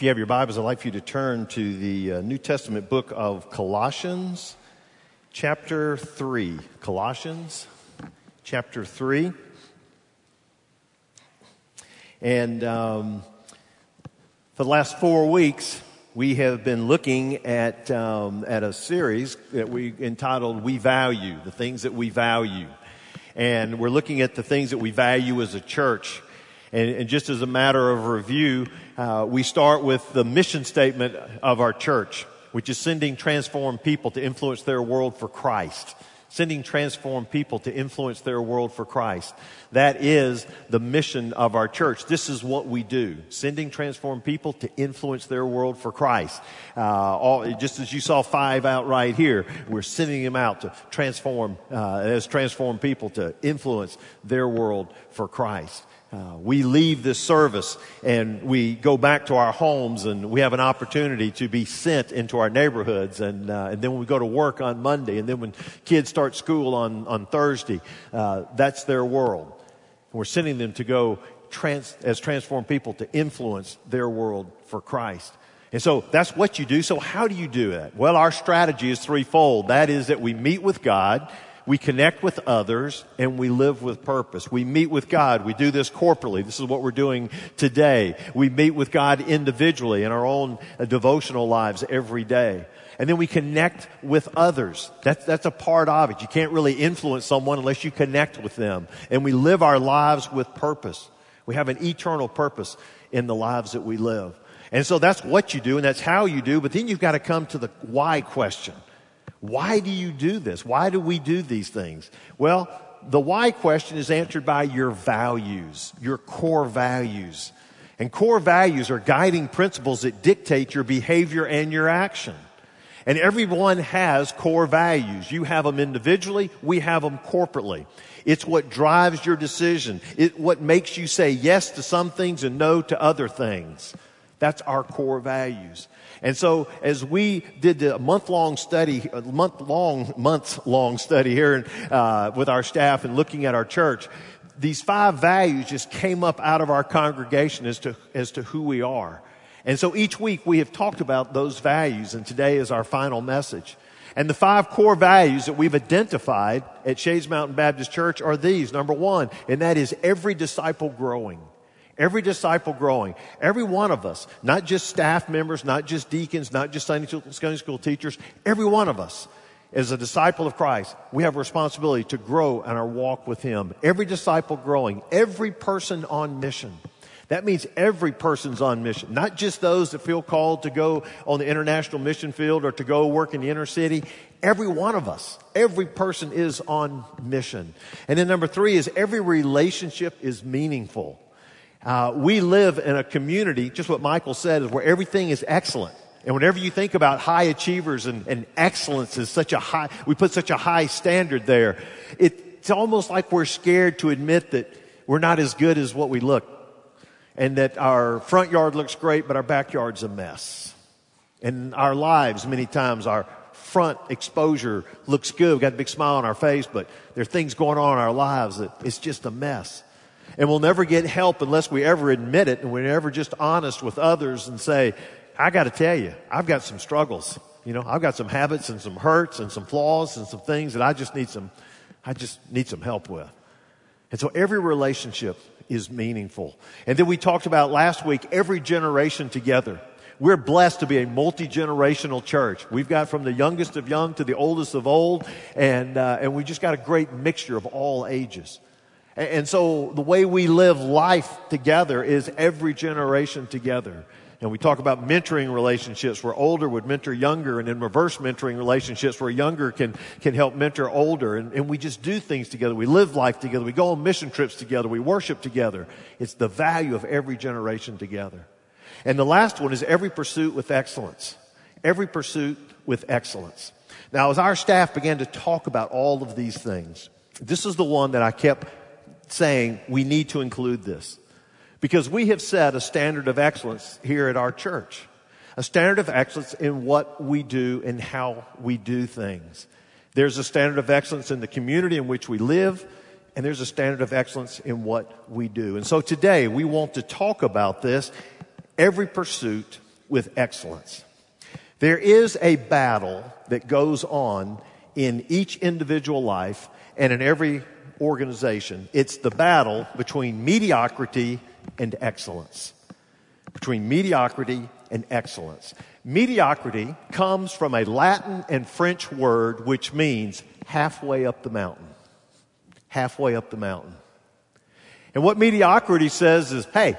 If you have your Bibles, I'd like for you to turn to the uh, New Testament book of Colossians, chapter 3. Colossians, chapter 3. And um, for the last four weeks, we have been looking at, um, at a series that we entitled We Value, the things that we value. And we're looking at the things that we value as a church. And, and just as a matter of review, uh, we start with the mission statement of our church, which is sending transformed people to influence their world for Christ. Sending transformed people to influence their world for Christ. That is the mission of our church. This is what we do. Sending transformed people to influence their world for Christ. Uh, all, just as you saw five out right here, we're sending them out to transform, uh, as transformed people to influence their world for Christ. Uh, we leave this service and we go back to our homes and we have an opportunity to be sent into our neighborhoods and, uh, and then we go to work on Monday and then when kids start school on, on Thursday, uh, that's their world. We're sending them to go trans, as transformed people to influence their world for Christ. And so that's what you do. So how do you do that? Well, our strategy is threefold. That is that we meet with God we connect with others and we live with purpose. We meet with God. We do this corporately. This is what we're doing today. We meet with God individually in our own uh, devotional lives every day. And then we connect with others. That's, that's a part of it. You can't really influence someone unless you connect with them. And we live our lives with purpose. We have an eternal purpose in the lives that we live. And so that's what you do and that's how you do, but then you've got to come to the why question. Why do you do this? Why do we do these things? Well, the why question is answered by your values, your core values. And core values are guiding principles that dictate your behavior and your action. And everyone has core values. You have them individually, we have them corporately. It's what drives your decision. It what makes you say yes to some things and no to other things. That's our core values. And so as we did the month long study, month long, months long study here uh, with our staff and looking at our church, these five values just came up out of our congregation as to, as to who we are. And so each week we have talked about those values and today is our final message. And the five core values that we've identified at Shades Mountain Baptist Church are these. Number one, and that is every disciple growing. Every disciple growing. Every one of us, not just staff members, not just deacons, not just Sunday school teachers, every one of us as a disciple of Christ, we have a responsibility to grow in our walk with Him. Every disciple growing, every person on mission. That means every person's on mission, not just those that feel called to go on the international mission field or to go work in the inner city. Every one of us, every person is on mission. And then number three is every relationship is meaningful. Uh, we live in a community, just what Michael said, is where everything is excellent. And whenever you think about high achievers and, and excellence is such a high, we put such a high standard there. It, it's almost like we're scared to admit that we're not as good as what we look. And that our front yard looks great, but our backyard's a mess. And our lives, many times, our front exposure looks good. We've got a big smile on our face, but there are things going on in our lives that it's just a mess. And we'll never get help unless we ever admit it and we're never just honest with others and say, I got to tell you, I've got some struggles. You know, I've got some habits and some hurts and some flaws and some things that I just need some, I just need some help with. And so every relationship is meaningful. And then we talked about last week every generation together. We're blessed to be a multi-generational church. We've got from the youngest of young to the oldest of old, and uh, and we just got a great mixture of all ages. And so the way we live life together is every generation together. And we talk about mentoring relationships where older would mentor younger and in reverse mentoring relationships where younger can, can help mentor older. And, and we just do things together. We live life together. We go on mission trips together. We worship together. It's the value of every generation together. And the last one is every pursuit with excellence. Every pursuit with excellence. Now, as our staff began to talk about all of these things, this is the one that I kept saying we need to include this. Because we have set a standard of excellence here at our church. A standard of excellence in what we do and how we do things. There's a standard of excellence in the community in which we live, and there's a standard of excellence in what we do. And so today we want to talk about this. Every pursuit with excellence. There is a battle that goes on in each individual life and in every organization. It's the battle between mediocrity and excellence. Between mediocrity and excellence. Mediocrity comes from a Latin and French word which means halfway up the mountain. Halfway up the mountain. And what mediocrity says is, hey,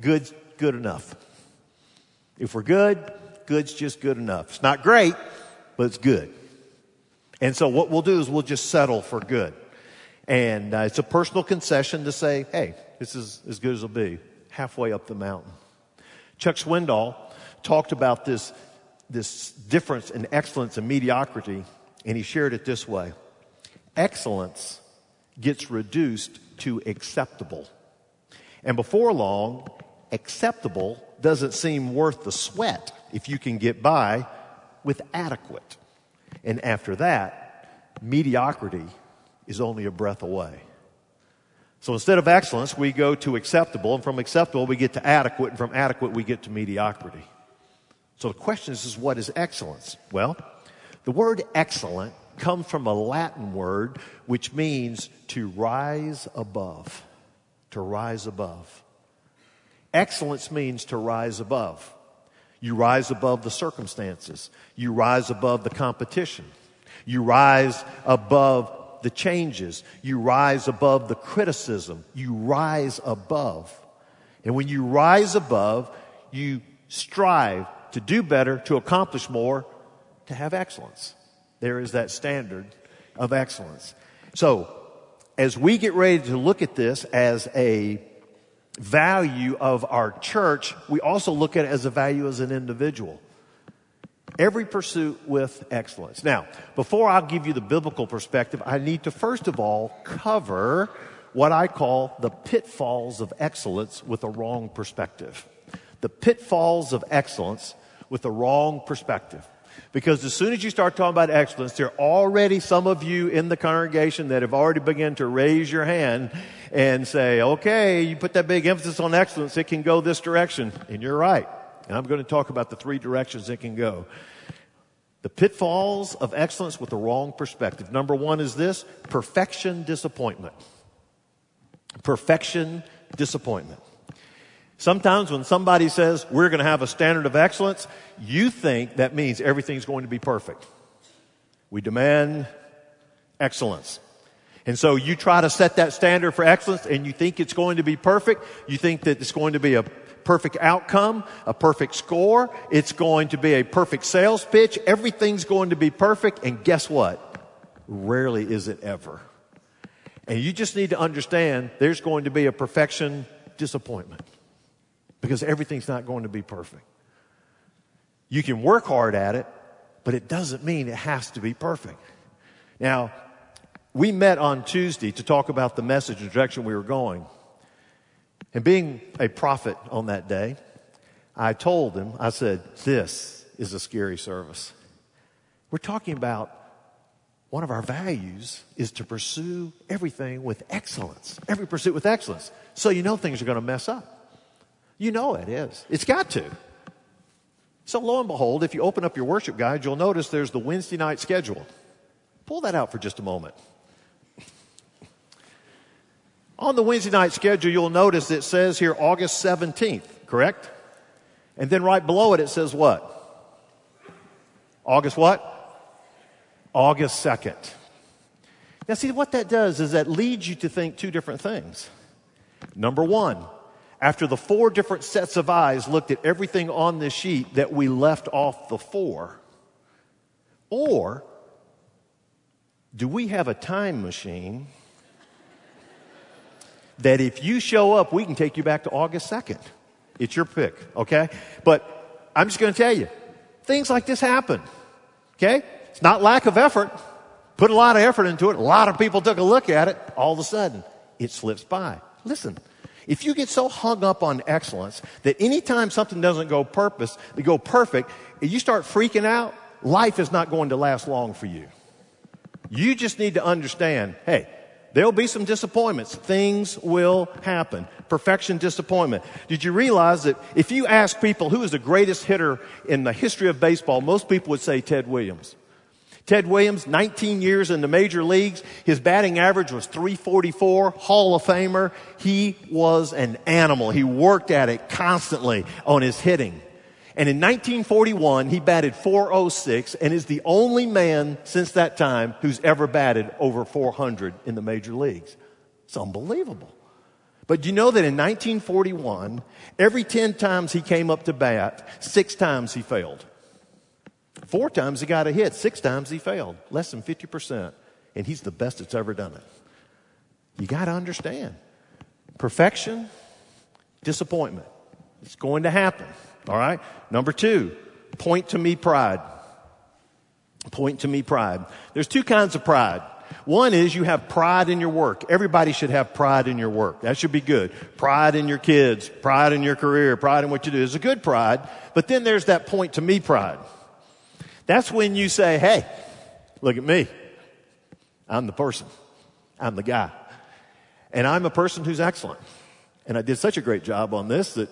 good's good enough. If we're good, good's just good enough. It's not great, but it's good. And so what we'll do is we'll just settle for good. And uh, it's a personal concession to say, hey, this is as good as it'll be, halfway up the mountain. Chuck Swindoll talked about this, this difference in excellence and mediocrity, and he shared it this way. Excellence gets reduced to acceptable. And before long, acceptable doesn't seem worth the sweat if you can get by with adequate. And after that, mediocrity is only a breath away. So instead of excellence, we go to acceptable, and from acceptable, we get to adequate, and from adequate, we get to mediocrity. So the question is, is what is excellence? Well, the word excellent comes from a Latin word which means to rise above. To rise above. Excellence means to rise above. You rise above the circumstances. You rise above the competition. You rise above the changes. You rise above the criticism. You rise above. And when you rise above, you strive to do better, to accomplish more, to have excellence. There is that standard of excellence. So, as we get ready to look at this as a value of our church, we also look at it as a value as an individual. Every pursuit with excellence. Now, before I'll give you the biblical perspective, I need to first of all cover what I call the pitfalls of excellence with a wrong perspective. The pitfalls of excellence with a wrong perspective. Because as soon as you start talking about excellence, there are already some of you in the congregation that have already begun to raise your hand and say, okay, you put that big emphasis on excellence, it can go this direction. And you're right. And I'm going to talk about the three directions it can go. The pitfalls of excellence with the wrong perspective. Number one is this perfection disappointment. Perfection disappointment. Sometimes when somebody says we're going to have a standard of excellence, you think that means everything's going to be perfect. We demand excellence. And so you try to set that standard for excellence and you think it's going to be perfect. You think that it's going to be a perfect outcome, a perfect score. It's going to be a perfect sales pitch. Everything's going to be perfect. And guess what? Rarely is it ever. And you just need to understand there's going to be a perfection disappointment because everything's not going to be perfect. You can work hard at it, but it doesn't mean it has to be perfect. Now, we met on Tuesday to talk about the message and direction we were going. And being a prophet on that day, I told him, I said, this is a scary service. We're talking about one of our values is to pursue everything with excellence. Every pursuit with excellence. So you know things are going to mess up. You know it is. It's got to. So lo and behold, if you open up your worship guide, you'll notice there's the Wednesday night schedule. Pull that out for just a moment. On the Wednesday night schedule, you'll notice it says here August 17th, correct? And then right below it, it says what? August what? August 2nd. Now see, what that does is that leads you to think two different things. Number one, after the four different sets of eyes looked at everything on this sheet that we left off the four? Or do we have a time machine that if you show up, we can take you back to August 2nd? It's your pick, okay? But I'm just going to tell you, things like this happen, okay? It's not lack of effort. Put a lot of effort into it. A lot of people took a look at it. All of a sudden, it slips by. Listen, if you get so hung up on excellence that anytime something doesn't go purpose, go perfect, you start freaking out, life is not going to last long for you. You just need to understand, hey, There'll be some disappointments. Things will happen. Perfection, disappointment. Did you realize that if you ask people who is the greatest hitter in the history of baseball, most people would say Ted Williams. Ted Williams, 19 years in the major leagues. His batting average was 344, Hall of Famer. He was an animal. He worked at it constantly on his hitting. And in 1941, he batted 406 and is the only man since that time who's ever batted over 400 in the major leagues. It's unbelievable. But you know that in 1941, every 10 times he came up to bat, six times he failed. Four times he got a hit, six times he failed, less than 50%. And he's the best that's ever done it. You got to understand perfection, disappointment. It's going to happen. All right? Number two, point to me pride. Point to me pride. There's two kinds of pride. One is you have pride in your work. Everybody should have pride in your work. That should be good. Pride in your kids, pride in your career, pride in what you do. is a good pride. But then there's that point to me pride. That's when you say, hey, look at me. I'm the person. I'm the guy. And I'm a person who's excellent. And I did such a great job on this that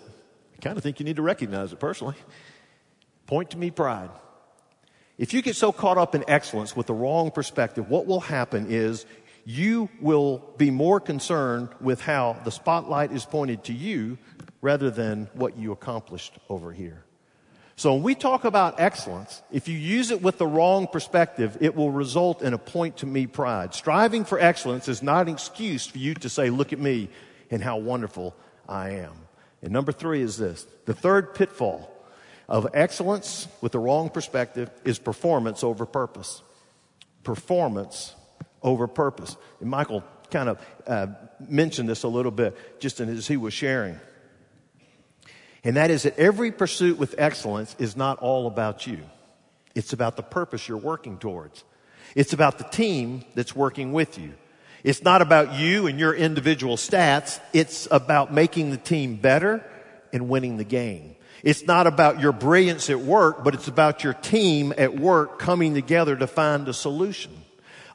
Kind of think you need to recognize it personally. Point to me pride. If you get so caught up in excellence with the wrong perspective, what will happen is you will be more concerned with how the spotlight is pointed to you rather than what you accomplished over here. So when we talk about excellence, if you use it with the wrong perspective, it will result in a point to me pride. Striving for excellence is not an excuse for you to say, look at me and how wonderful I am. And number three is this the third pitfall of excellence with the wrong perspective is performance over purpose. Performance over purpose. And Michael kind of uh, mentioned this a little bit just as he was sharing. And that is that every pursuit with excellence is not all about you. It's about the purpose you're working towards. It's about the team that's working with you. It's not about you and your individual stats. It's about making the team better and winning the game. It's not about your brilliance at work, but it's about your team at work coming together to find a solution.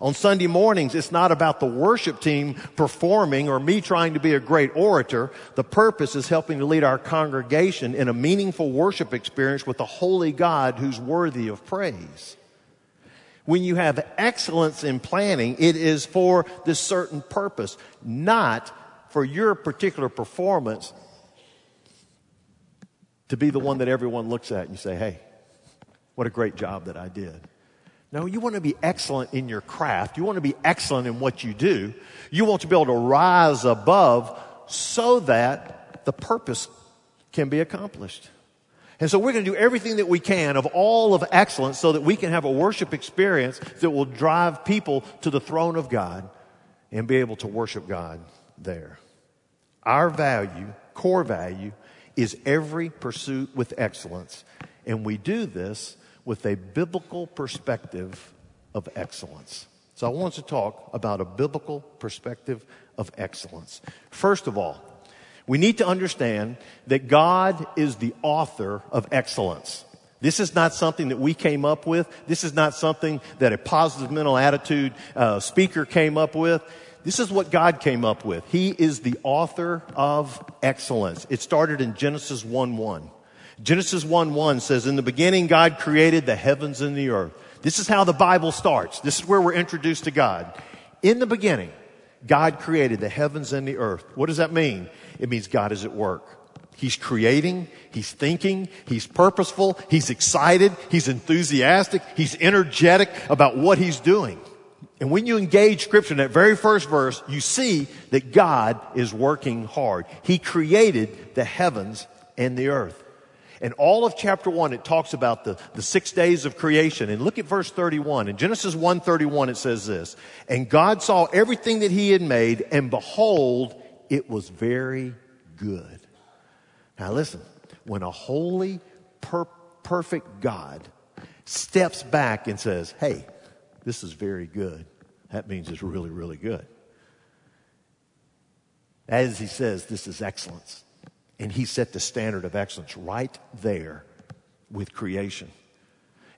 On Sunday mornings, it's not about the worship team performing or me trying to be a great orator. The purpose is helping to lead our congregation in a meaningful worship experience with a holy God who's worthy of praise. When you have excellence in planning, it is for this certain purpose, not for your particular performance to be the one that everyone looks at and you say, hey, what a great job that I did. No, you want to be excellent in your craft. You want to be excellent in what you do. You want to be able to rise above so that the purpose can be accomplished. And so we're going to do everything that we can of all of excellence so that we can have a worship experience that will drive people to the throne of God and be able to worship God there. Our value, core value, is every pursuit with excellence. And we do this with a biblical perspective of excellence. So I want to talk about a biblical perspective of excellence. First of all, we need to understand that God is the author of excellence. This is not something that we came up with. This is not something that a positive mental attitude uh, speaker came up with. This is what God came up with. He is the author of excellence. It started in Genesis 1 1. Genesis 1 1 says, In the beginning, God created the heavens and the earth. This is how the Bible starts. This is where we're introduced to God. In the beginning, God created the heavens and the earth. What does that mean? It means God is at work. He's creating, he's thinking, he's purposeful, he's excited, he's enthusiastic, he's energetic about what he's doing. And when you engage scripture in that very first verse, you see that God is working hard. He created the heavens and the earth. And all of chapter one, it talks about the, the six days of creation. And look at verse 31. In Genesis 1:31, it says this, and God saw everything that he had made, and behold, it was very good. Now listen, when a holy, per- perfect God steps back and says, hey, this is very good, that means it's really, really good. As he says, this is excellence. And he set the standard of excellence right there with creation.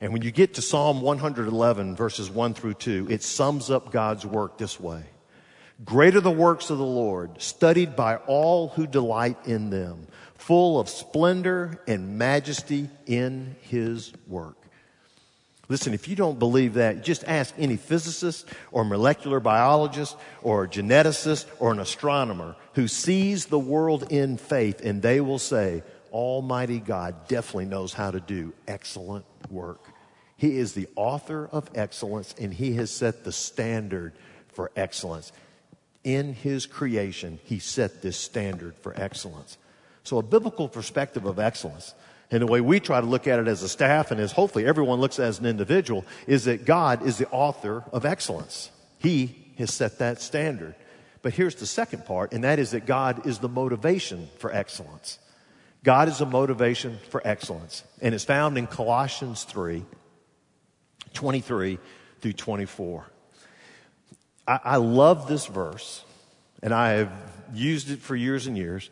And when you get to Psalm 111, verses 1 through 2, it sums up God's work this way Great are the works of the Lord, studied by all who delight in them, full of splendor and majesty in his work. Listen, if you don't believe that, just ask any physicist or molecular biologist or geneticist or an astronomer who sees the world in faith and they will say, Almighty God definitely knows how to do excellent work. He is the author of excellence and he has set the standard for excellence. In his creation, he set this standard for excellence. So a biblical perspective of excellence and the way we try to look at it as a staff and as hopefully everyone looks as an individual is that God is the author of excellence. He has set that standard. But here's the second part, and that is that God is the motivation for excellence. God is a motivation for excellence. And it's found in Colossians 3 23 through 24. I, I love this verse, and I have used it for years and years.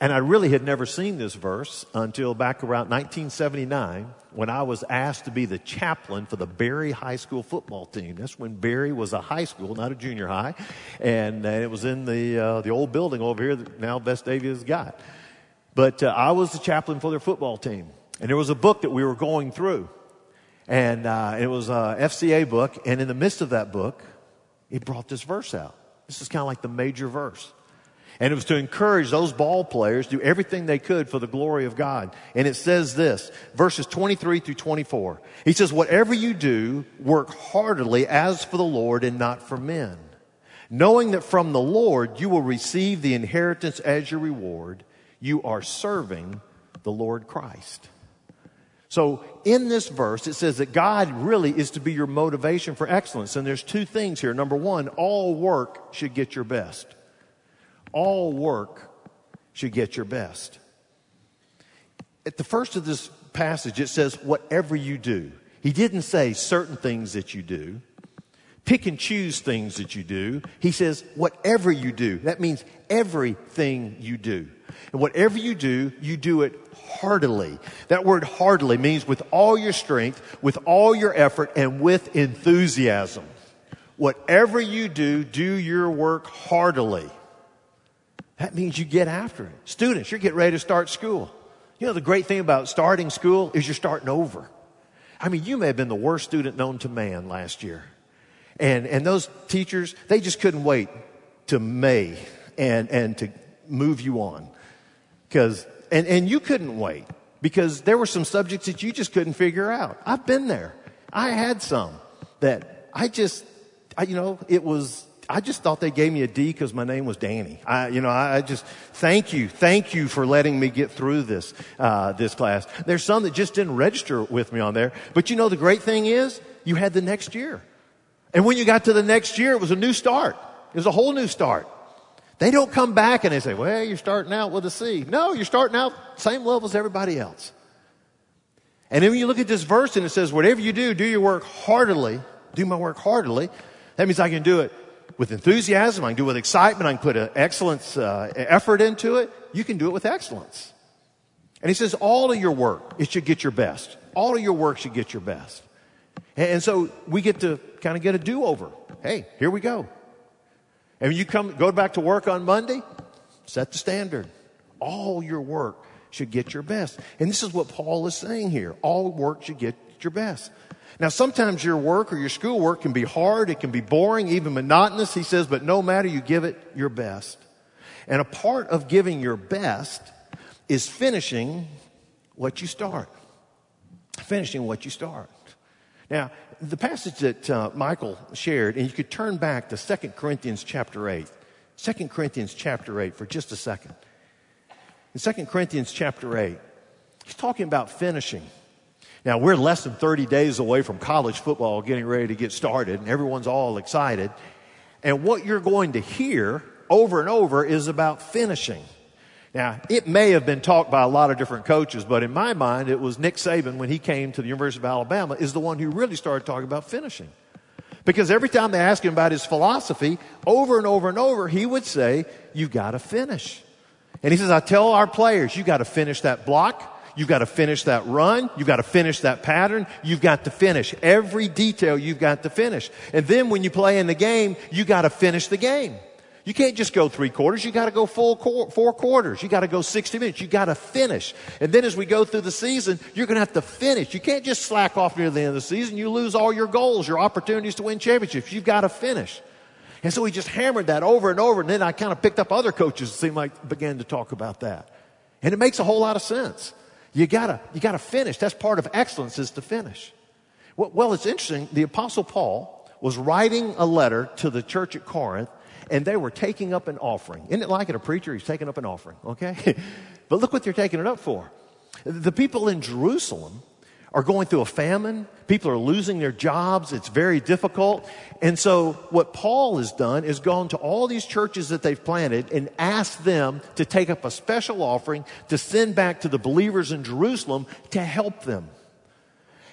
And I really had never seen this verse until back around 1979 when I was asked to be the chaplain for the Berry High School football team. That's when Berry was a high school, not a junior high. And, uh, it was in the, uh, the old building over here that now Vestavia's got. But uh, I was the chaplain for their football team. And there was a book that we were going through. And uh, it was a FCA book. And in the midst of that book, it brought this verse out. This is kind of like the major verse. And it was to encourage those ball players to do everything they could for the glory of God. And it says this, verses 23 through 24. He says, whatever you do, work heartily as for the Lord and not for men. Knowing that from the Lord you will receive the inheritance as your reward, you are serving the Lord Christ. So in this verse, it says that God really is to be your motivation for excellence. And there's two things here. Number one, all work should get your best all work should get your best. At the first of this passage, it says, whatever you do. He didn't say certain things that you do, pick and choose things that you do. He says, whatever you do. That means everything you do. And whatever you do, you do it heartily. That word heartily means with all your strength, with all your effort, and with enthusiasm. Whatever you do, do your work heartily. That means you get after it. Students, you're getting ready to start school. You know, the great thing about starting school is you're starting over. I mean, you may have been the worst student known to man last year. And, and those teachers, they just couldn't wait to May and, and to move you on. Cause, and, and you couldn't wait because there were some subjects that you just couldn't figure out. I've been there. I had some that I just, I, you know, it was, I just thought they gave me a D because my name was Danny. I, you know, I, I, just thank you, thank you for letting me get through this uh, this class. There's some that just didn't register with me on there, but you know the great thing is you had the next year, and when you got to the next year, it was a new start. It was a whole new start. They don't come back and they say, "Well, you're starting out with a C." No, you're starting out same level as everybody else. And then when you look at this verse and it says, "Whatever you do, do your work heartily." Do my work heartily. That means I can do it with enthusiasm. I can do it with excitement. I can put an excellence uh, effort into it. You can do it with excellence. And he says, all of your work, it should get your best. All of your work should get your best. And, and so we get to kind of get a do-over. Hey, here we go. And when you come, go back to work on Monday, set the standard. All your work should get your best. And this is what Paul is saying here. All work should get your best. Now, sometimes your work or your schoolwork can be hard, it can be boring, even monotonous, he says, but no matter, you give it your best. And a part of giving your best is finishing what you start. Finishing what you start. Now, the passage that uh, Michael shared, and you could turn back to 2 Corinthians chapter 8. 2 Corinthians chapter 8 for just a second. In 2 Corinthians chapter 8, he's talking about finishing. Now, we're less than 30 days away from college football getting ready to get started, and everyone's all excited. And what you're going to hear over and over is about finishing. Now, it may have been taught by a lot of different coaches, but in my mind, it was Nick Saban when he came to the University of Alabama is the one who really started talking about finishing. Because every time they asked him about his philosophy, over and over and over, he would say, you've got to finish. And he says, I tell our players, you've got to finish that block. You've got to finish that run. You've got to finish that pattern. You've got to finish every detail you've got to finish. And then when you play in the game, you got to finish the game. You can't just go three quarters. You got to go full qu- four quarters. You got to go 60 minutes. You got to finish. And then as we go through the season, you're going to have to finish. You can't just slack off near the end of the season. You lose all your goals, your opportunities to win championships. You've got to finish. And so he just hammered that over and over. And then I kind of picked up other coaches that seemed like began to talk about that. And it makes a whole lot of sense. You gotta, you gotta finish. That's part of excellence is to finish. Well, well, it's interesting. The apostle Paul was writing a letter to the church at Corinth and they were taking up an offering. Isn't it like it? A preacher, he's taking up an offering, okay? but look what they're taking it up for. The people in Jerusalem are going through a famine. People are losing their jobs. It's very difficult. And so what Paul has done is gone to all these churches that they've planted and asked them to take up a special offering to send back to the believers in Jerusalem to help them.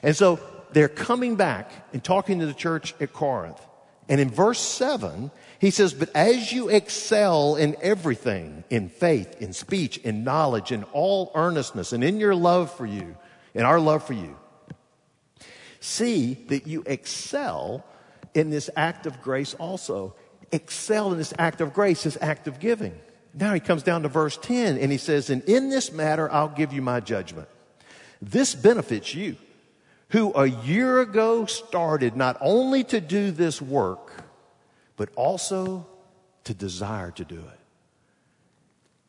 And so they're coming back and talking to the church at Corinth. And in verse 7, he says, But as you excel in everything, in faith, in speech, in knowledge, in all earnestness, and in your love for you, in our love for you, see that you excel in this act of grace also. Excel in this act of grace, this act of giving. Now he comes down to verse 10 and he says, And in this matter I'll give you my judgment. This benefits you, who a year ago started not only to do this work, but also to desire to do it.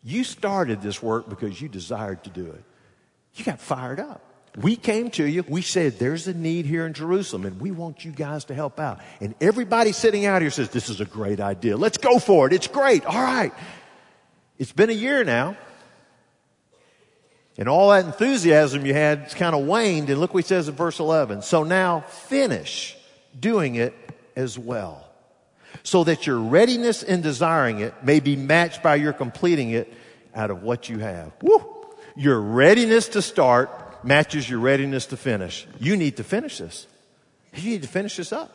You started this work because you desired to do it. You got fired up. We came to you. We said, there's a need here in Jerusalem and we want you guys to help out. And everybody sitting out here says, this is a great idea. Let's go for it. It's great. All right. It's been a year now. And all that enthusiasm you had kind of waned. And look what he says in verse 11. So now finish doing it as well so that your readiness in desiring it may be matched by your completing it out of what you have. Woo! Your readiness to start matches your readiness to finish. You need to finish this. You need to finish this up.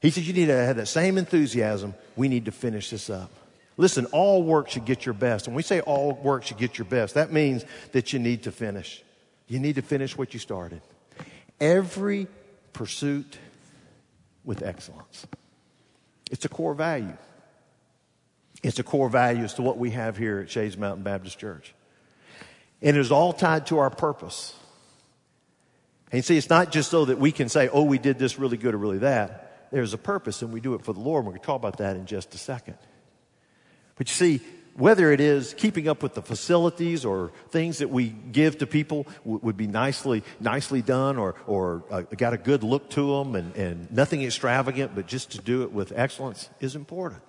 He says you need to have that same enthusiasm. We need to finish this up. Listen, all work should get your best. When we say all work should get your best, that means that you need to finish. You need to finish what you started. Every pursuit with excellence. It's a core value. It's a core value as to what we have here at Shades Mountain Baptist Church. And it is all tied to our purpose. And you see, it's not just so that we can say, oh, we did this really good or really that. There's a purpose and we do it for the Lord. We're going to talk about that in just a second. But you see, whether it is keeping up with the facilities or things that we give to people w- would be nicely, nicely done or, or uh, got a good look to them and, and nothing extravagant, but just to do it with excellence is important.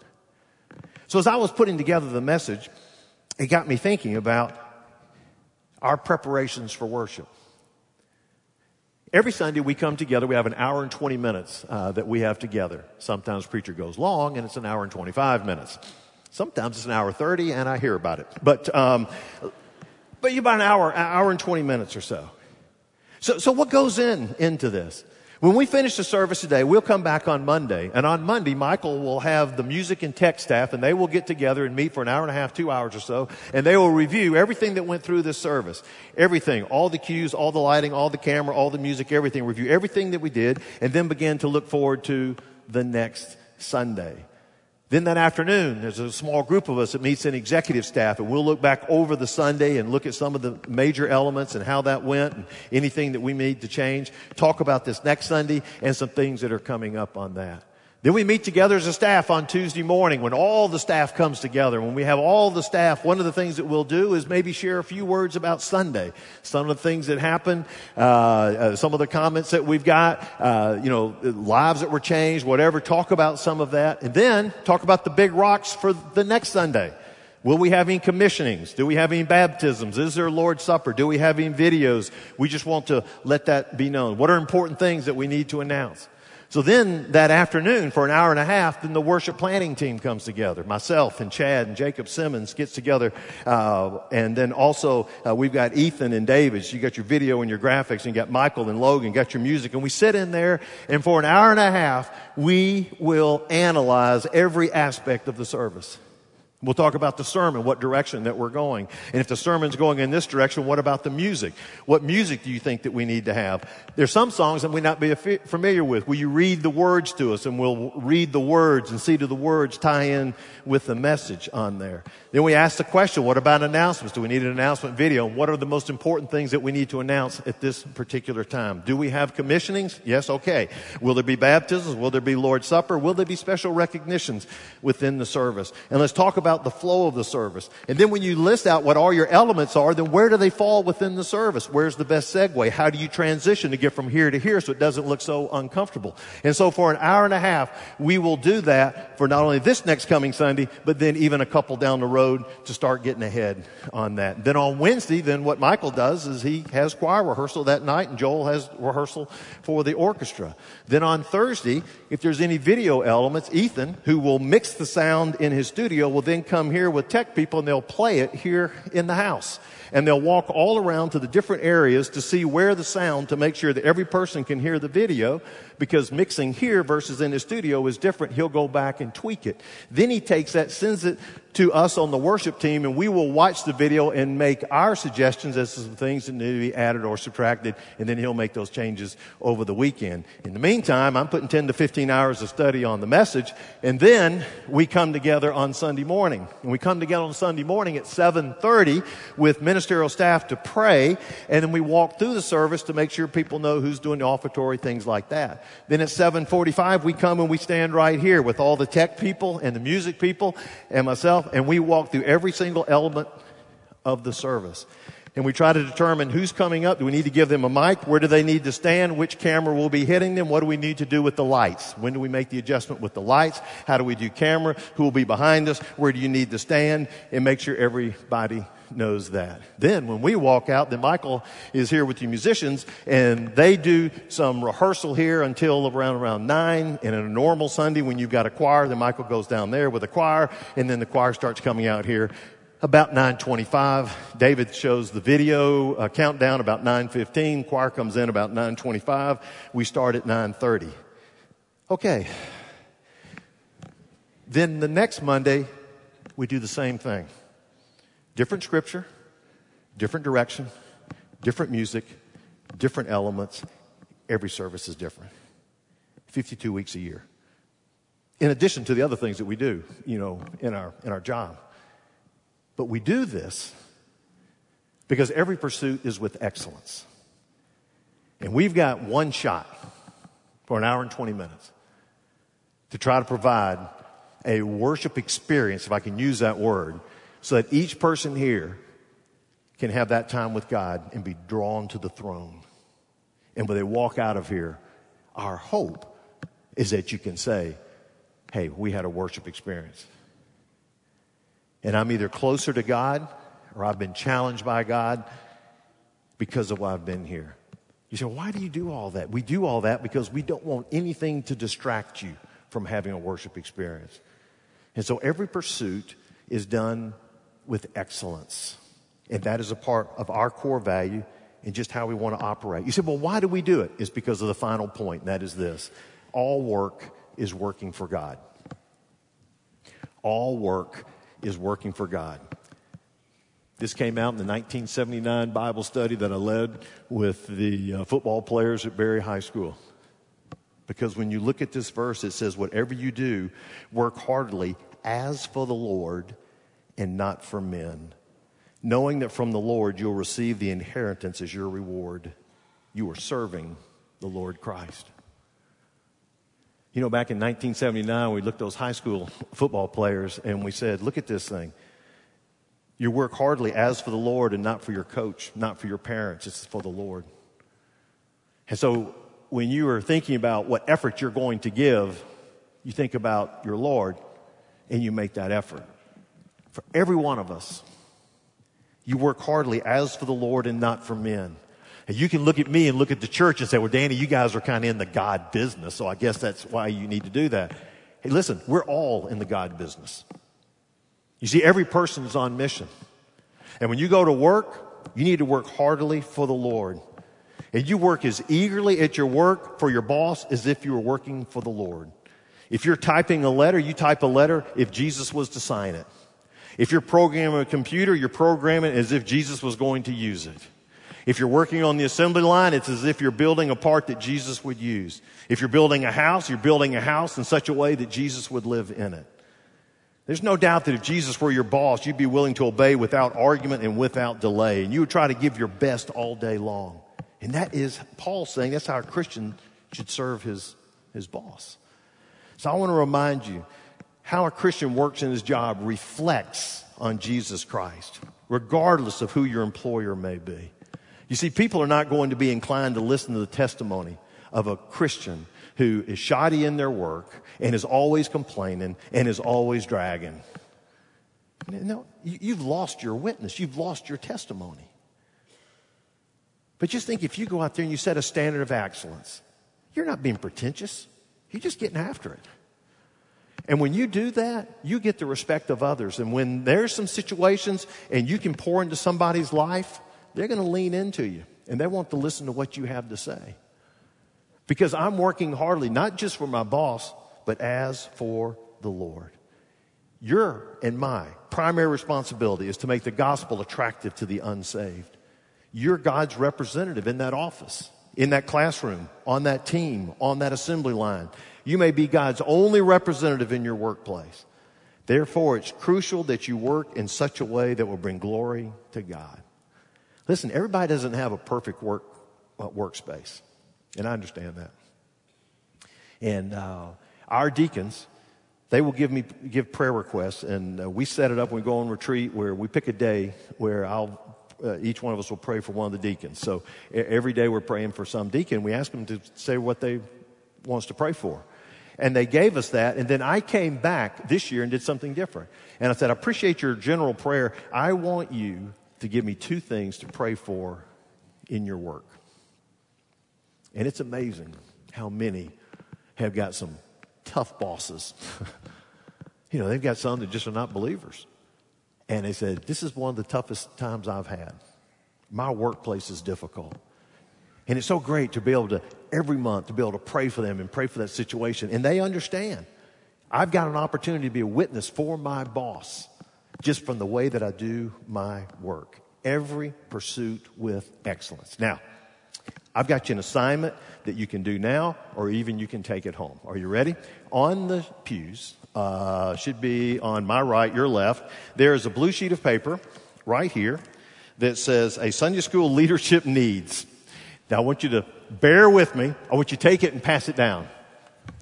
So as I was putting together the message, it got me thinking about our preparations for worship. Every Sunday we come together. We have an hour and 20 minutes uh, that we have together. Sometimes preacher goes long and it's an hour and 25 minutes. Sometimes it's an hour 30 and I hear about it. But, um, but you about an hour, hour and 20 minutes or so. So, so what goes in into this? When we finish the service today, we'll come back on Monday. And on Monday, Michael will have the music and tech staff and they will get together and meet for an hour and a half, two hours or so. And they will review everything that went through this service. Everything. All the cues, all the lighting, all the camera, all the music, everything. Review everything that we did and then begin to look forward to the next Sunday. Then that afternoon, there's a small group of us that meets in executive staff and we'll look back over the Sunday and look at some of the major elements and how that went and anything that we need to change. Talk about this next Sunday and some things that are coming up on that. Then we meet together as a staff on Tuesday morning when all the staff comes together. When we have all the staff, one of the things that we'll do is maybe share a few words about Sunday. Some of the things that happened, uh, uh, some of the comments that we've got, uh, you know, lives that were changed, whatever. Talk about some of that. And then talk about the big rocks for the next Sunday. Will we have any commissionings? Do we have any baptisms? Is there Lord's Supper? Do we have any videos? We just want to let that be known. What are important things that we need to announce? So then that afternoon for an hour and a half, then the worship planning team comes together. Myself and Chad and Jacob Simmons gets together. Uh, and then also uh, we've got Ethan and David. So you got your video and your graphics and you got Michael and Logan, got your music. And we sit in there and for an hour and a half, we will analyze every aspect of the service. We'll talk about the sermon, what direction that we're going. And if the sermon's going in this direction, what about the music? What music do you think that we need to have? There's some songs that we not be familiar with. Will you read the words to us and we'll read the words and see do the words tie in with the message on there. Then we ask the question, what about announcements? Do we need an announcement video? What are the most important things that we need to announce at this particular time? Do we have commissionings? Yes, okay. Will there be baptisms? Will there be Lord's Supper? Will there be special recognitions within the service? And let's talk about about the flow of the service. And then when you list out what all your elements are, then where do they fall within the service? Where's the best segue? How do you transition to get from here to here so it doesn't look so uncomfortable? And so for an hour and a half, we will do that for not only this next coming Sunday, but then even a couple down the road to start getting ahead on that. Then on Wednesday, then what Michael does is he has choir rehearsal that night and Joel has rehearsal for the orchestra. Then on Thursday, if there's any video elements, Ethan, who will mix the sound in his studio, will then come here with tech people and they'll play it here in the house and they'll walk all around to the different areas to see where the sound to make sure that every person can hear the video because mixing here versus in the studio is different. He'll go back and tweak it. Then he takes that, sends it to us on the worship team and we will watch the video and make our suggestions as to some things that need to be added or subtracted and then he'll make those changes over the weekend. In the meantime, I'm putting 10 to 15 hours of study on the message and then we come together on Sunday morning. And we come together on Sunday morning at 7.30 with ministerial staff to pray, and then we walk through the service to make sure people know who's doing the offertory, things like that. Then at 745, we come and we stand right here with all the tech people and the music people and myself, and we walk through every single element of the service. And we try to determine who's coming up. Do we need to give them a mic? Where do they need to stand? Which camera will be hitting them? What do we need to do with the lights? When do we make the adjustment with the lights? How do we do camera? Who will be behind us? Where do you need to stand? And make sure everybody knows that. Then when we walk out, then Michael is here with the musicians and they do some rehearsal here until around around nine. And in a normal Sunday when you've got a choir, then Michael goes down there with a choir and then the choir starts coming out here about 925. David shows the video uh, countdown about 915. Choir comes in about 925. We start at 930. Okay. Then the next Monday, we do the same thing. Different scripture, different direction, different music, different elements. Every service is different. 52 weeks a year. In addition to the other things that we do, you know, in our, in our job. But we do this because every pursuit is with excellence. And we've got one shot for an hour and 20 minutes to try to provide a worship experience, if I can use that word, so that each person here can have that time with God and be drawn to the throne. And when they walk out of here, our hope is that you can say, hey, we had a worship experience. And I'm either closer to God or I've been challenged by God because of why I've been here. You say, why do you do all that? We do all that because we don't want anything to distract you from having a worship experience. And so every pursuit is done with excellence. And that is a part of our core value and just how we want to operate. You say, well, why do we do it? It's because of the final point, and that is this. All work is working for God. All work is working for God. This came out in the 1979 Bible study that I led with the uh, football players at Berry High School. Because when you look at this verse, it says, Whatever you do, work heartily as for the Lord and not for men, knowing that from the Lord you'll receive the inheritance as your reward. You are serving the Lord Christ. You know, back in 1979, we looked at those high school football players and we said, look at this thing. You work hardly as for the Lord and not for your coach, not for your parents. It's for the Lord. And so when you are thinking about what effort you're going to give, you think about your Lord and you make that effort for every one of us. You work hardly as for the Lord and not for men. And you can look at me and look at the church and say, well, Danny, you guys are kind of in the God business. So I guess that's why you need to do that. Hey, listen, we're all in the God business. You see, every person is on mission. And when you go to work, you need to work heartily for the Lord. And you work as eagerly at your work for your boss as if you were working for the Lord. If you're typing a letter, you type a letter if Jesus was to sign it. If you're programming a computer, you're programming as if Jesus was going to use it. If you're working on the assembly line, it's as if you're building a part that Jesus would use. If you're building a house, you're building a house in such a way that Jesus would live in it. There's no doubt that if Jesus were your boss, you'd be willing to obey without argument and without delay, and you would try to give your best all day long. And that is Paul saying that's how a Christian should serve his, his boss. So I want to remind you how a Christian works in his job reflects on Jesus Christ, regardless of who your employer may be. You see, people are not going to be inclined to listen to the testimony of a Christian who is shoddy in their work and is always complaining and is always dragging. No, you've lost your witness. You've lost your testimony. But just think if you go out there and you set a standard of excellence, you're not being pretentious. You're just getting after it. And when you do that, you get the respect of others. And when there's some situations and you can pour into somebody's life, they're going to lean into you and they want to listen to what you have to say. Because I'm working hardly, not just for my boss, but as for the Lord. Your and my primary responsibility is to make the gospel attractive to the unsaved. You're God's representative in that office, in that classroom, on that team, on that assembly line. You may be God's only representative in your workplace. Therefore, it's crucial that you work in such a way that will bring glory to God. Listen, everybody doesn't have a perfect work uh, workspace, and I understand that. And uh, our deacons, they will give me give prayer requests, and uh, we set it up. when We go on retreat where we pick a day where I'll uh, each one of us will pray for one of the deacons. So every day we're praying for some deacon. We ask them to say what they want us to pray for. And they gave us that. And then I came back this year and did something different. And I said, I appreciate your general prayer. I want you to give me two things to pray for in your work. And it's amazing how many have got some tough bosses. you know, they've got some that just are not believers. And they said, This is one of the toughest times I've had. My workplace is difficult. And it's so great to be able to, every month, to be able to pray for them and pray for that situation. And they understand. I've got an opportunity to be a witness for my boss just from the way that I do my work. Every pursuit with excellence. Now, I've got you an assignment that you can do now, or even you can take it home. Are you ready? On the pews, uh, should be on my right, your left, there is a blue sheet of paper right here that says a Sunday school leadership needs. Now I want you to bear with me. I want you to take it and pass it down.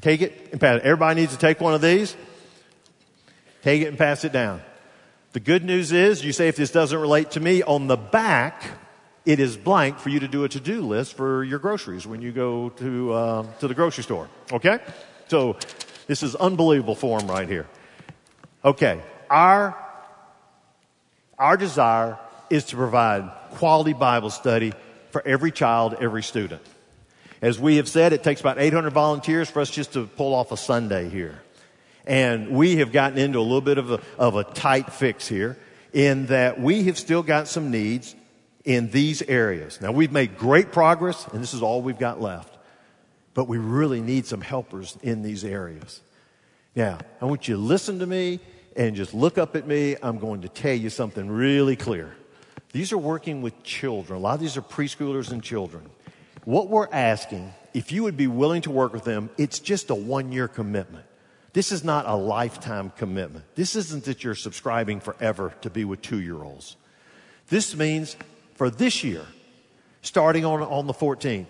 Take it and pass it. Everybody needs to take one of these. Take it and pass it down. The good news is, you say if this doesn't relate to me, on the back, it is blank for you to do a to-do list for your groceries when you go to, uh, to the grocery store. Okay? So this is unbelievable form right here. Okay. Our, our desire is to provide quality Bible study for every child, every student. As we have said, it takes about 800 volunteers for us just to pull off a Sunday here. And we have gotten into a little bit of a, of a tight fix here in that we have still got some needs in these areas. Now we've made great progress and this is all we've got left. But we really need some helpers in these areas. Now, I want you to listen to me and just look up at me. I'm going to tell you something really clear. These are working with children. A lot of these are preschoolers and children. What we're asking, if you would be willing to work with them, it's just a one year commitment. This is not a lifetime commitment. This isn't that you're subscribing forever to be with two year olds. This means for this year, starting on, on the 14th,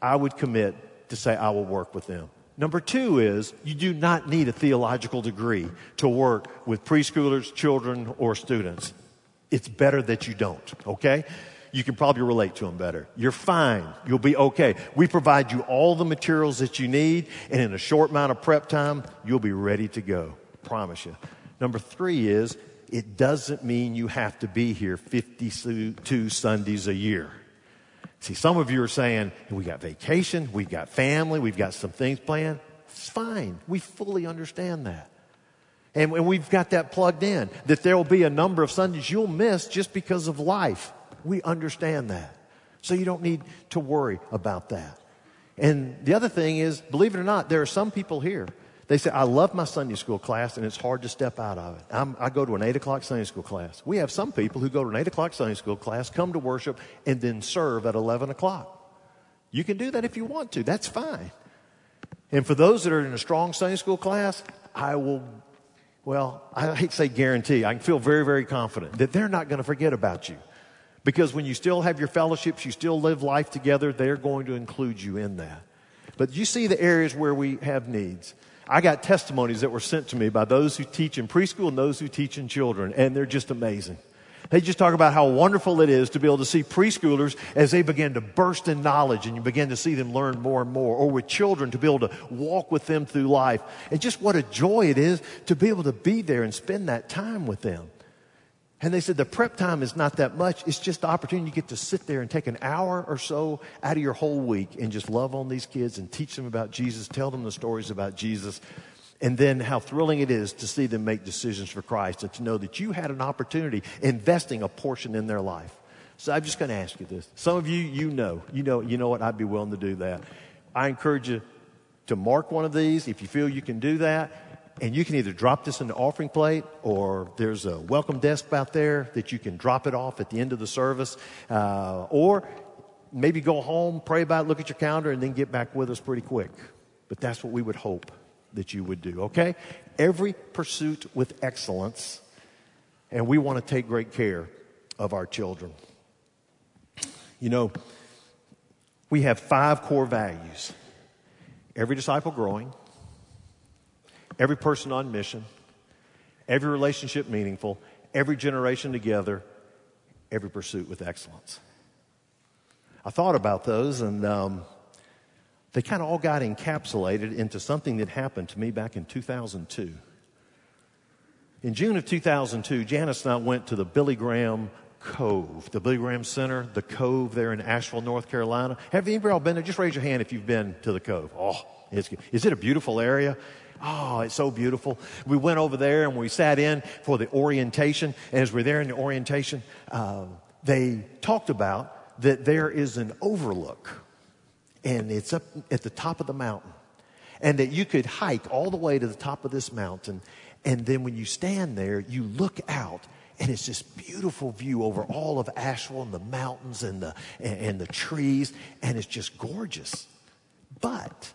I would commit to say I will work with them. Number two is you do not need a theological degree to work with preschoolers, children, or students. It's better that you don't, okay? you can probably relate to them better. You're fine. You'll be okay. We provide you all the materials that you need, and in a short amount of prep time, you'll be ready to go. Promise you. Number three is it doesn't mean you have to be here 52 Sundays a year. See, some of you are saying, we got vacation, we've got family, we've got some things planned. It's fine. We fully understand that. And, and we've got that plugged in, that there will be a number of Sundays you'll miss just because of life. We understand that. So you don't need to worry about that. And the other thing is, believe it or not, there are some people here They say, I love my Sunday school class and it's hard to step out of it. I'm, i go to an 8 o'clock Sunday school class. We have some people who go to an 8 o'clock Sunday school class, come to worship, and then serve at 11 o'clock. You can do that if you want to. That's fine. And for those that are in a strong Sunday school class, I will, well, I hate to say guarantee, I can feel very, very confident that they're not going to forget about you. Because when you still have your fellowships, you still live life together, they're going to include you in that. But you see the areas where we have needs. I got testimonies that were sent to me by those who teach in preschool and those who teach in children, and they're just amazing. They just talk about how wonderful it is to be able to see preschoolers as they begin to burst in knowledge and you begin to see them learn more and more, or with children to be able to walk with them through life. And just what a joy it is to be able to be there and spend that time with them. And they said the prep time is not that much. It's just the opportunity you get to sit there and take an hour or so out of your whole week and just love on these kids and teach them about Jesus, tell them the stories about Jesus. And then how thrilling it is to see them make decisions for Christ and to know that you had an opportunity investing a portion in their life. So I'm just going to ask you this. Some of you, you know, you know, you know what? I'd be willing to do that. I encourage you to mark one of these if you feel you can do that and you can either drop this in the offering plate or there's a welcome desk out there that you can drop it off at the end of the service. Uh, or maybe go home, pray about it, look at your calendar, and then get back with us pretty quick. But that's what we would hope that you would do, okay? Every pursuit with excellence, and we want to take great care of our children. You know, we have five core values every disciple growing every person on mission, every relationship meaningful, every generation together, every pursuit with excellence. I thought about those and um, they kind of all got encapsulated into something that happened to me back in 2002. In June of 2002, Janice and I went to the Billy Graham Cove, the Billy Graham Center, the Cove there in Asheville, North Carolina. Have anybody all been there? Just raise your hand if you've been to the Cove. Oh, it's, is it a beautiful area? Oh, it's so beautiful. We went over there and we sat in for the orientation. And as we're there in the orientation, uh, they talked about that there is an overlook and it's up at the top of the mountain. And that you could hike all the way to the top of this mountain. And then when you stand there, you look out and it's this beautiful view over all of Asheville and the mountains and the, and, and the trees. And it's just gorgeous. But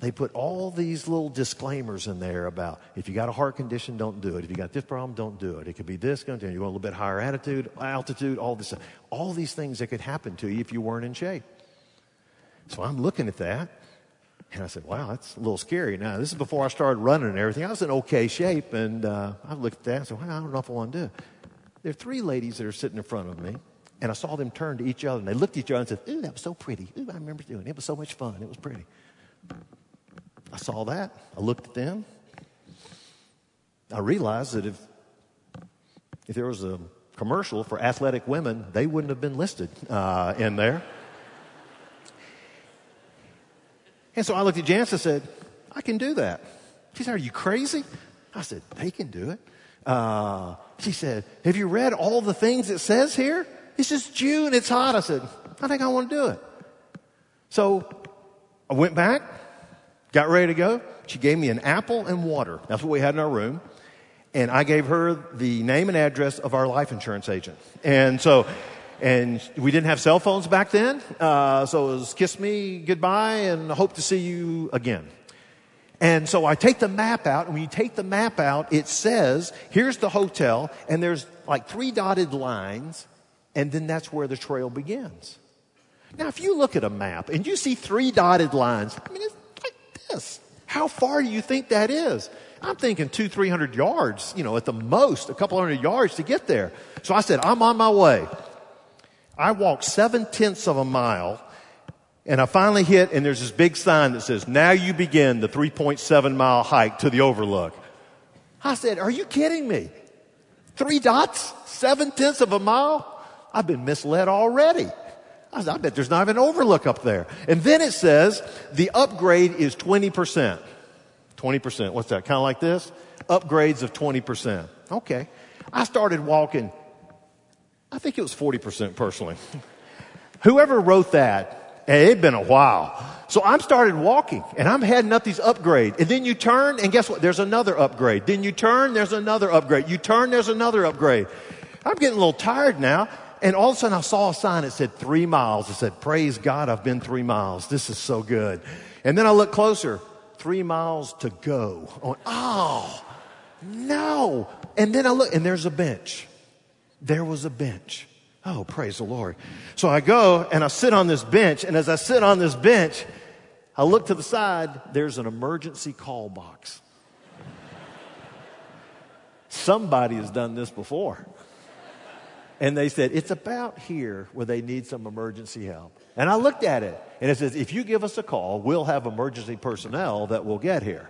they put all these little disclaimers in there about if you got a heart condition, don't do it. If you got this problem, don't do it. It could be this, you want a little bit higher attitude, altitude, all this, all these things that could happen to you if you weren't in shape. So I'm looking at that, and I said, "Wow, that's a little scary." Now this is before I started running and everything. I was in okay shape, and uh, I looked at that and said, "Well, I don't know if I want to do it." There are three ladies that are sitting in front of me, and I saw them turn to each other, and they looked at each other and said, "Ooh, that was so pretty. Ooh, I remember doing it. It was so much fun. It was pretty." I saw that. I looked at them. I realized that if, if there was a commercial for athletic women, they wouldn't have been listed uh, in there. And so I looked at Janice and said, I can do that. She said, Are you crazy? I said, They can do it. Uh, she said, Have you read all the things it says here? It's just June, it's hot. I said, I think I want to do it. So I went back, Got ready to go. She gave me an apple and water. That's what we had in our room. And I gave her the name and address of our life insurance agent. And so, and we didn't have cell phones back then. Uh, so it was kiss me goodbye and hope to see you again. And so I take the map out, and when you take the map out, it says, here's the hotel, and there's like three dotted lines, and then that's where the trail begins. Now, if you look at a map and you see three dotted lines, I mean, it's like this? How far do you think that is? I'm thinking two, three hundred yards, you know, at the most, a couple hundred yards to get there. So I said, I'm on my way. I walked seven tenths of a mile and I finally hit and there's this big sign that says, now you begin the 3.7 mile hike to the overlook. I said, are you kidding me? Three dots? Seven tenths of a mile? I've been misled already. I, said, I bet there's not even an overlook up there. And then it says the upgrade is 20%. 20%. What's that? Kind of like this? Upgrades of 20%. Okay. I started walking. I think it was 40% personally. Whoever wrote that, hey, it'd been a while. So I'm started walking and I'm heading up these upgrade. And then you turn and guess what? There's another upgrade. Then you turn, there's another upgrade. You turn, there's another upgrade. I'm getting a little tired now. And all of a sudden I saw a sign that said three miles. It said, praise God, I've been three miles. This is so good. And then I look closer, three miles to go. Oh, no. And then I look and there's a bench. There was a bench. Oh, praise the Lord. So I go and I sit on this bench. And as I sit on this bench, I look to the side. There's an emergency call box. Somebody has done this before. And they said, it's about here where they need some emergency help. And I looked at it and it says, if you give us a call, we'll have emergency personnel that will get here.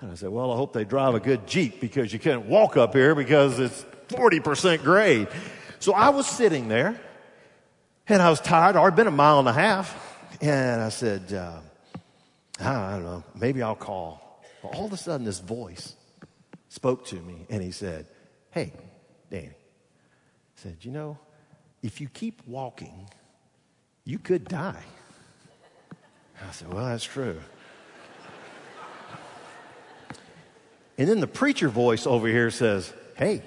And I said, well, I hope they drive a good Jeep because you can't walk up here because it's 40% grade. So I was sitting there and I was tired. I'd been a mile and a half. And I said, uh, I don't know, maybe I'll call. All of a sudden, this voice spoke to me and he said, Hey, Danny, said, You know, if you keep walking, you could die. I said, Well, that's true. and then the preacher voice over here says, Hey,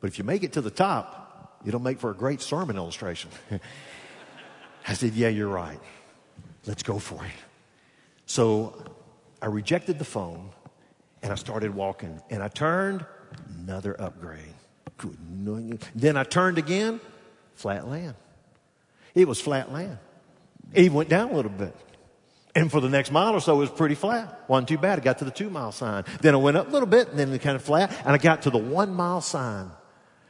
but if you make it to the top, it'll make for a great sermon illustration. I said, Yeah, you're right. Let's go for it. So I rejected the phone and I started walking. And I turned, another upgrade. Then I turned again, flat land. It was flat land. It went down a little bit. And for the next mile or so, it was pretty flat. Wasn't too bad. I got to the two mile sign. Then I went up a little bit and then it kind of flat. And I got to the one mile sign.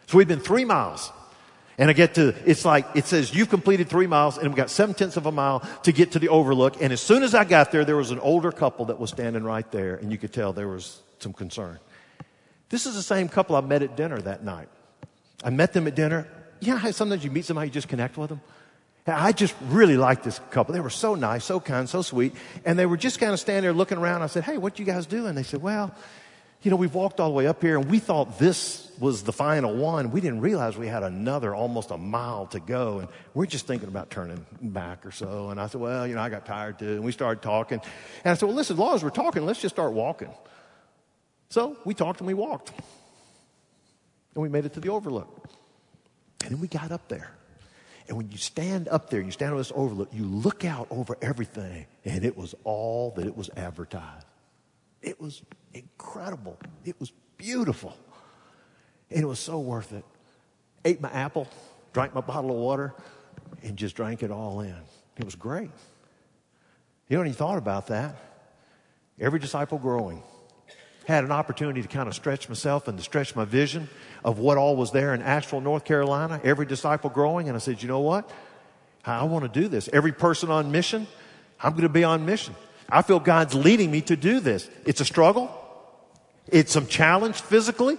So we've been three miles. And I get to, it's like, it says you've completed three miles and we've got seven tenths of a mile to get to the overlook. And as soon as I got there, there was an older couple that was standing right there and you could tell there was some concern. This is the same couple I met at dinner that night. I met them at dinner. you Yeah, sometimes you meet somebody, you just connect with them. I just really liked this couple. They were so nice, so kind, so sweet. And they were just kind of standing there looking around. I said, Hey, what you guys doing? They said, Well, you know, we've walked all the way up here and we thought this was the final one. We didn't realize we had another almost a mile to go. And we're just thinking about turning back or so. And I said, Well, you know, I got tired too. And we started talking. And I said, Well, listen, as long as we're talking, let's just start walking. So we talked and we walked. And we made it to the overlook. And then we got up there. And when you stand up there, you stand on this overlook, you look out over everything, and it was all that it was advertised. It was incredible. It was beautiful. And it was so worth it. Ate my apple, drank my bottle of water, and just drank it all in. It was great. You know, when you thought about that, every disciple growing had an opportunity to kind of stretch myself and to stretch my vision of what all was there in Asheville, North Carolina, every disciple growing. And I said, you know what? I want to do this. Every person on mission, I'm going to be on mission. I feel God's leading me to do this. It's a struggle. It's some challenge physically,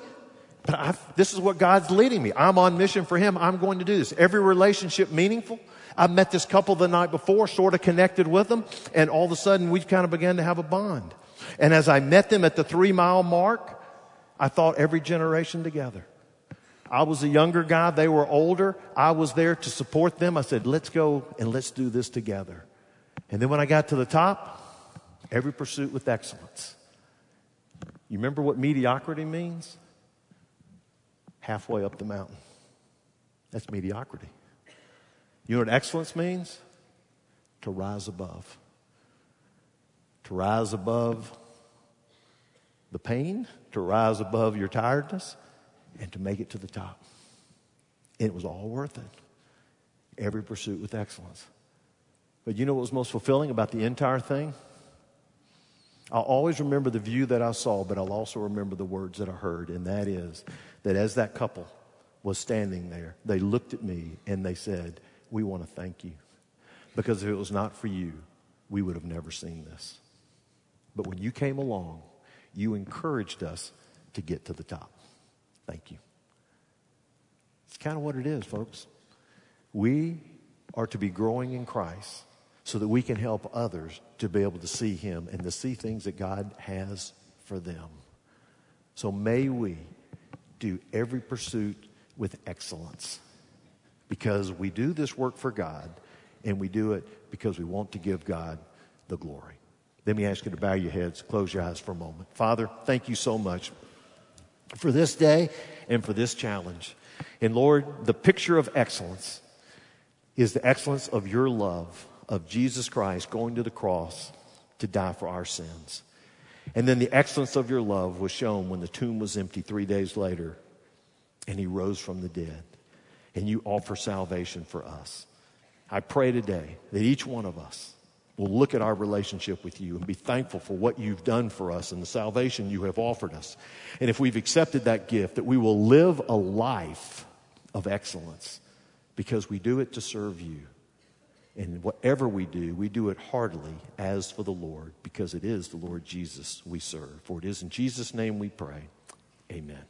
but I, this is what God's leading me. I'm on mission for Him. I'm going to do this. Every relationship meaningful. I met this couple the night before, sort of connected with them, and all of a sudden we kind of began to have a bond. And as I met them at the three mile mark, I thought every generation together. I was a younger guy, they were older. I was there to support them. I said, let's go and let's do this together. And then when I got to the top, every pursuit with excellence. You remember what mediocrity means? Halfway up the mountain. That's mediocrity. You know what excellence means? To rise above. To rise above the pain, to rise above your tiredness, and to make it to the top. It was all worth it. Every pursuit with excellence. But you know what was most fulfilling about the entire thing? I'll always remember the view that I saw, but I'll also remember the words that I heard, and that is that as that couple was standing there, they looked at me and they said, We want to thank you. Because if it was not for you, we would have never seen this. But when you came along, you encouraged us to get to the top. Thank you. It's kind of what it is, folks. We are to be growing in Christ so that we can help others to be able to see Him and to see things that God has for them. So may we do every pursuit with excellence because we do this work for God and we do it because we want to give God the glory. Let me ask you to bow your heads, close your eyes for a moment. Father, thank you so much for this day and for this challenge. And Lord, the picture of excellence is the excellence of your love of Jesus Christ going to the cross to die for our sins. And then the excellence of your love was shown when the tomb was empty three days later and he rose from the dead. And you offer salvation for us. I pray today that each one of us will look at our relationship with you and be thankful for what you've done for us and the salvation you have offered us. And if we've accepted that gift, that we will live a life of excellence because we do it to serve you. And whatever we do, we do it heartily as for the Lord, because it is the Lord Jesus we serve. For it is in Jesus' name we pray. Amen.